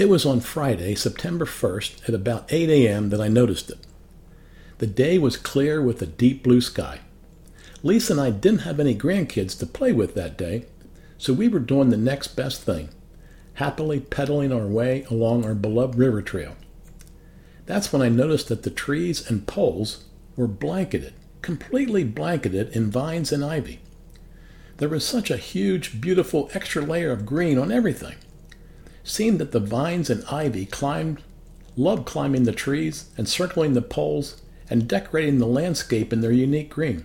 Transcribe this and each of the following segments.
It was on Friday, September 1st, at about 8 a.m., that I noticed it. The day was clear with a deep blue sky. Lisa and I didn't have any grandkids to play with that day, so we were doing the next best thing happily pedaling our way along our beloved river trail. That's when I noticed that the trees and poles were blanketed, completely blanketed in vines and ivy. There was such a huge, beautiful extra layer of green on everything. Seemed that the vines and ivy climbed, loved climbing the trees and circling the poles and decorating the landscape in their unique green.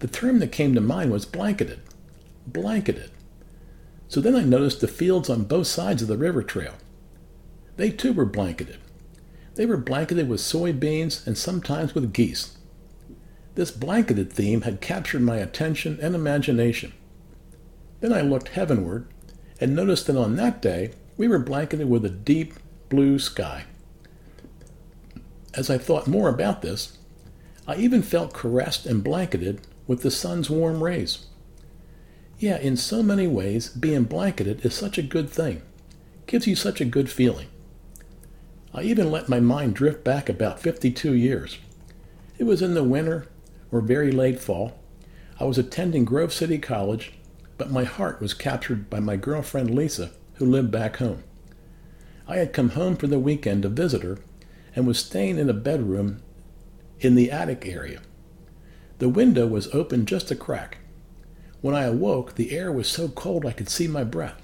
The term that came to mind was blanketed. Blanketed. So then I noticed the fields on both sides of the river trail. They too were blanketed. They were blanketed with soybeans and sometimes with geese. This blanketed theme had captured my attention and imagination. Then I looked heavenward and noticed that on that day we were blanketed with a deep blue sky. As I thought more about this, I even felt caressed and blanketed with the sun's warm rays. Yeah, in so many ways, being blanketed is such a good thing. Gives you such a good feeling. I even let my mind drift back about 52 years. It was in the winter or very late fall. I was attending Grove City College, but my heart was captured by my girlfriend Lisa, who lived back home. I had come home for the weekend to visit her and was staying in a bedroom in the attic area. The window was open just a crack. When I awoke, the air was so cold I could see my breath.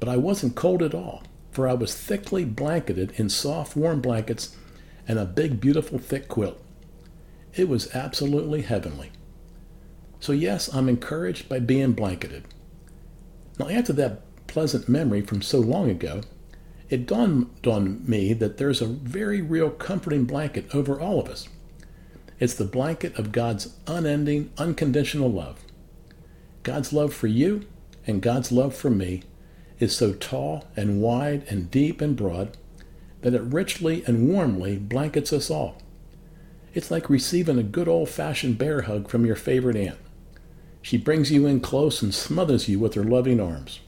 But I wasn't cold at all, for I was thickly blanketed in soft, warm blankets and a big, beautiful, thick quilt. It was absolutely heavenly. So, yes, I'm encouraged by being blanketed. Now, after that pleasant memory from so long ago, it dawned on me that there's a very real comforting blanket over all of us. It's the blanket of God's unending, unconditional love. God's love for you and God's love for me is so tall and wide and deep and broad that it richly and warmly blankets us all. It's like receiving a good old fashioned bear hug from your favorite aunt. She brings you in close and smothers you with her loving arms.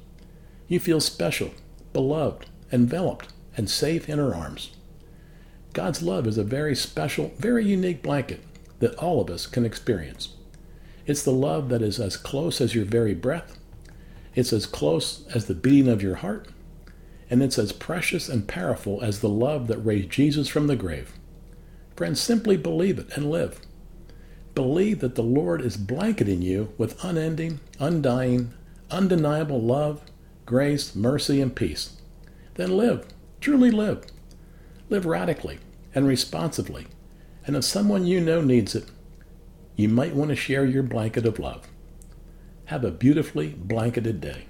You feel special, beloved, enveloped, and safe in her arms. God's love is a very special, very unique blanket that all of us can experience. It's the love that is as close as your very breath, it's as close as the beating of your heart, and it's as precious and powerful as the love that raised Jesus from the grave. Friends, simply believe it and live. Believe that the Lord is blanketing you with unending, undying, undeniable love, grace, mercy, and peace. Then live, truly live. Live radically and responsively. And if someone you know needs it, you might want to share your blanket of love. Have a beautifully blanketed day.